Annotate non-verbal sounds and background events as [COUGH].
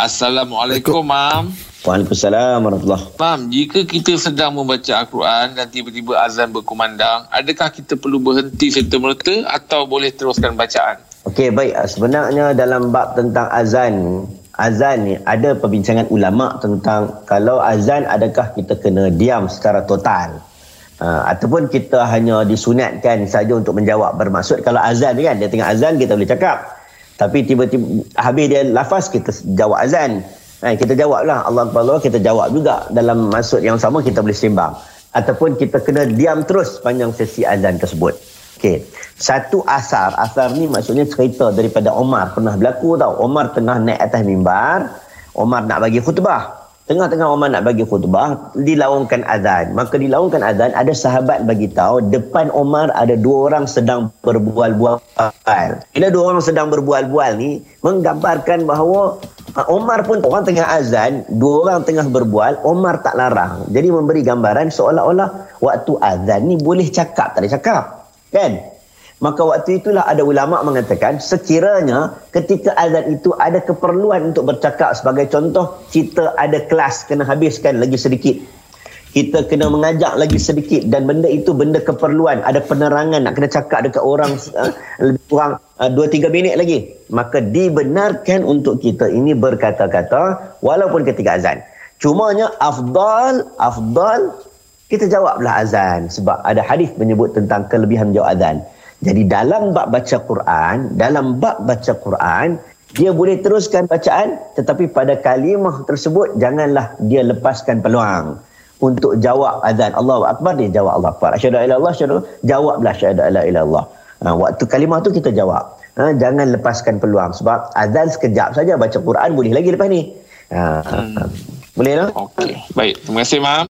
Assalamualaikum, Mam. Waalaikumsalam warahmatullahi Mam, jika kita sedang membaca Al-Quran dan tiba-tiba azan berkumandang, adakah kita perlu berhenti serta-merta atau boleh teruskan bacaan? Okey, baik. Sebenarnya dalam bab tentang azan, azan ni ada perbincangan ulama tentang kalau azan adakah kita kena diam secara total. Uh, ataupun kita hanya disunatkan saja untuk menjawab bermaksud kalau azan ni kan dia tengah azan kita boleh cakap tapi tiba-tiba habis dia lafaz kita jawab azan Eh, kita jawablah Allah Akbar kita jawab juga dalam maksud yang sama kita boleh sembang ataupun kita kena diam terus panjang sesi azan tersebut. Okey. Satu asar, asar ni maksudnya cerita daripada Omar pernah berlaku tau. Omar tengah naik atas mimbar, Omar nak bagi khutbah. Tengah-tengah Umar nak bagi khutbah, dilaungkan azan. Maka dilaungkan azan, ada sahabat bagi tahu depan Umar ada dua orang sedang berbual-bual. Bila dua orang sedang berbual-bual ni, menggambarkan bahawa Umar pun orang tengah azan, dua orang tengah berbual, Umar tak larang. Jadi memberi gambaran seolah-olah waktu azan ni boleh cakap, tak boleh cakap. Kan? Maka waktu itulah ada ulama mengatakan sekiranya ketika azan itu ada keperluan untuk bercakap sebagai contoh kita ada kelas kena habiskan lagi sedikit. Kita kena mengajak lagi sedikit dan benda itu benda keperluan ada penerangan nak kena cakap dekat orang uh, [LAUGHS] lebih kurang uh, 2 3 minit lagi. Maka dibenarkan untuk kita ini berkata-kata walaupun ketika azan. Cumanya afdal afdal kita jawablah azan sebab ada hadis menyebut tentang kelebihan jawab azan. Jadi dalam bab baca Quran, dalam bab baca Quran, dia boleh teruskan bacaan tetapi pada kalimah tersebut janganlah dia lepaskan peluang untuk jawab azan Allahu Akbar dia jawab Allah Akbar. Asyhadu alla Allah asyhadu jawablah asyhadu alla ilallah. Ha, waktu kalimah tu kita jawab. Ha, jangan lepaskan peluang sebab azan sekejap saja baca Quran boleh lagi lepas ni. Ha, hmm. Boleh tak? Okey. Baik. Terima kasih, Mam.